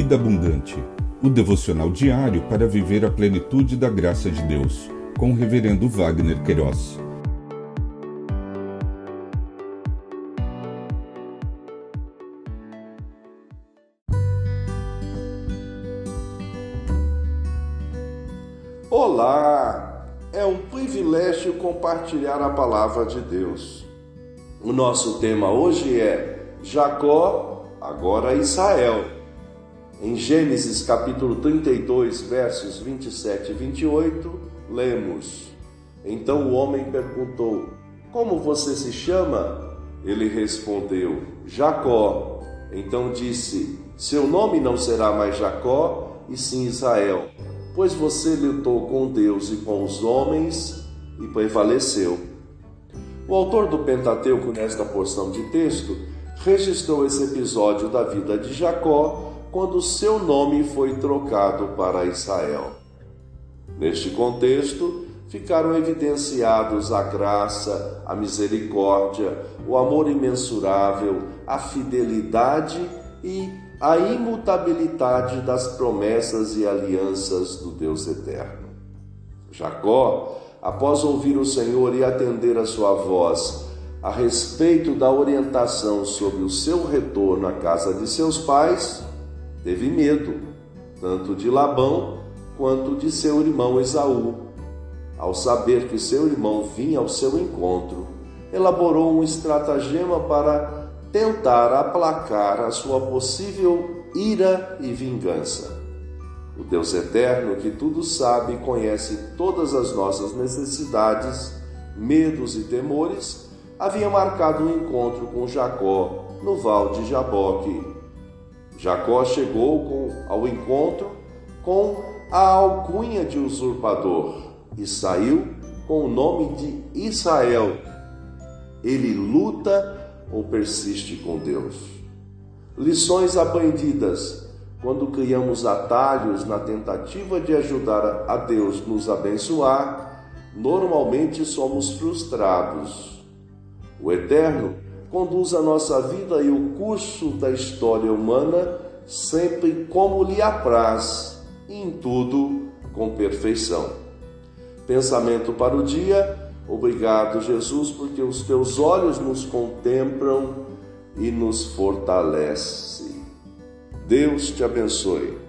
Vida Abundante, o devocional diário para viver a plenitude da graça de Deus, com o Reverendo Wagner Queiroz. Olá! É um privilégio compartilhar a palavra de Deus. O nosso tema hoje é Jacó, agora Israel. Em Gênesis capítulo 32, versos 27 e 28, lemos: Então o homem perguntou: Como você se chama? Ele respondeu: Jacó. Então disse: Seu nome não será mais Jacó, e sim Israel, pois você lutou com Deus e com os homens e prevaleceu. O autor do Pentateuco, nesta porção de texto, registrou esse episódio da vida de Jacó quando seu nome foi trocado para Israel. Neste contexto, ficaram evidenciados a graça, a misericórdia, o amor imensurável, a fidelidade e a imutabilidade das promessas e alianças do Deus eterno. Jacó, após ouvir o Senhor e atender a sua voz a respeito da orientação sobre o seu retorno à casa de seus pais, teve medo, tanto de Labão quanto de seu irmão Esaú. Ao saber que seu irmão vinha ao seu encontro, elaborou um estratagema para tentar aplacar a sua possível ira e vingança. O Deus eterno, que tudo sabe e conhece todas as nossas necessidades, medos e temores, havia marcado um encontro com Jacó no val de Jaboque Jacó chegou com, ao encontro com a alcunha de usurpador e saiu com o nome de Israel. Ele luta ou persiste com Deus. Lições aprendidas quando criamos atalhos na tentativa de ajudar a Deus nos abençoar, normalmente somos frustrados. O Eterno conduz a nossa vida e o curso da história humana sempre como lhe apraz, e em tudo com perfeição. Pensamento para o dia. Obrigado, Jesus, porque os teus olhos nos contemplam e nos fortalece. Deus te abençoe.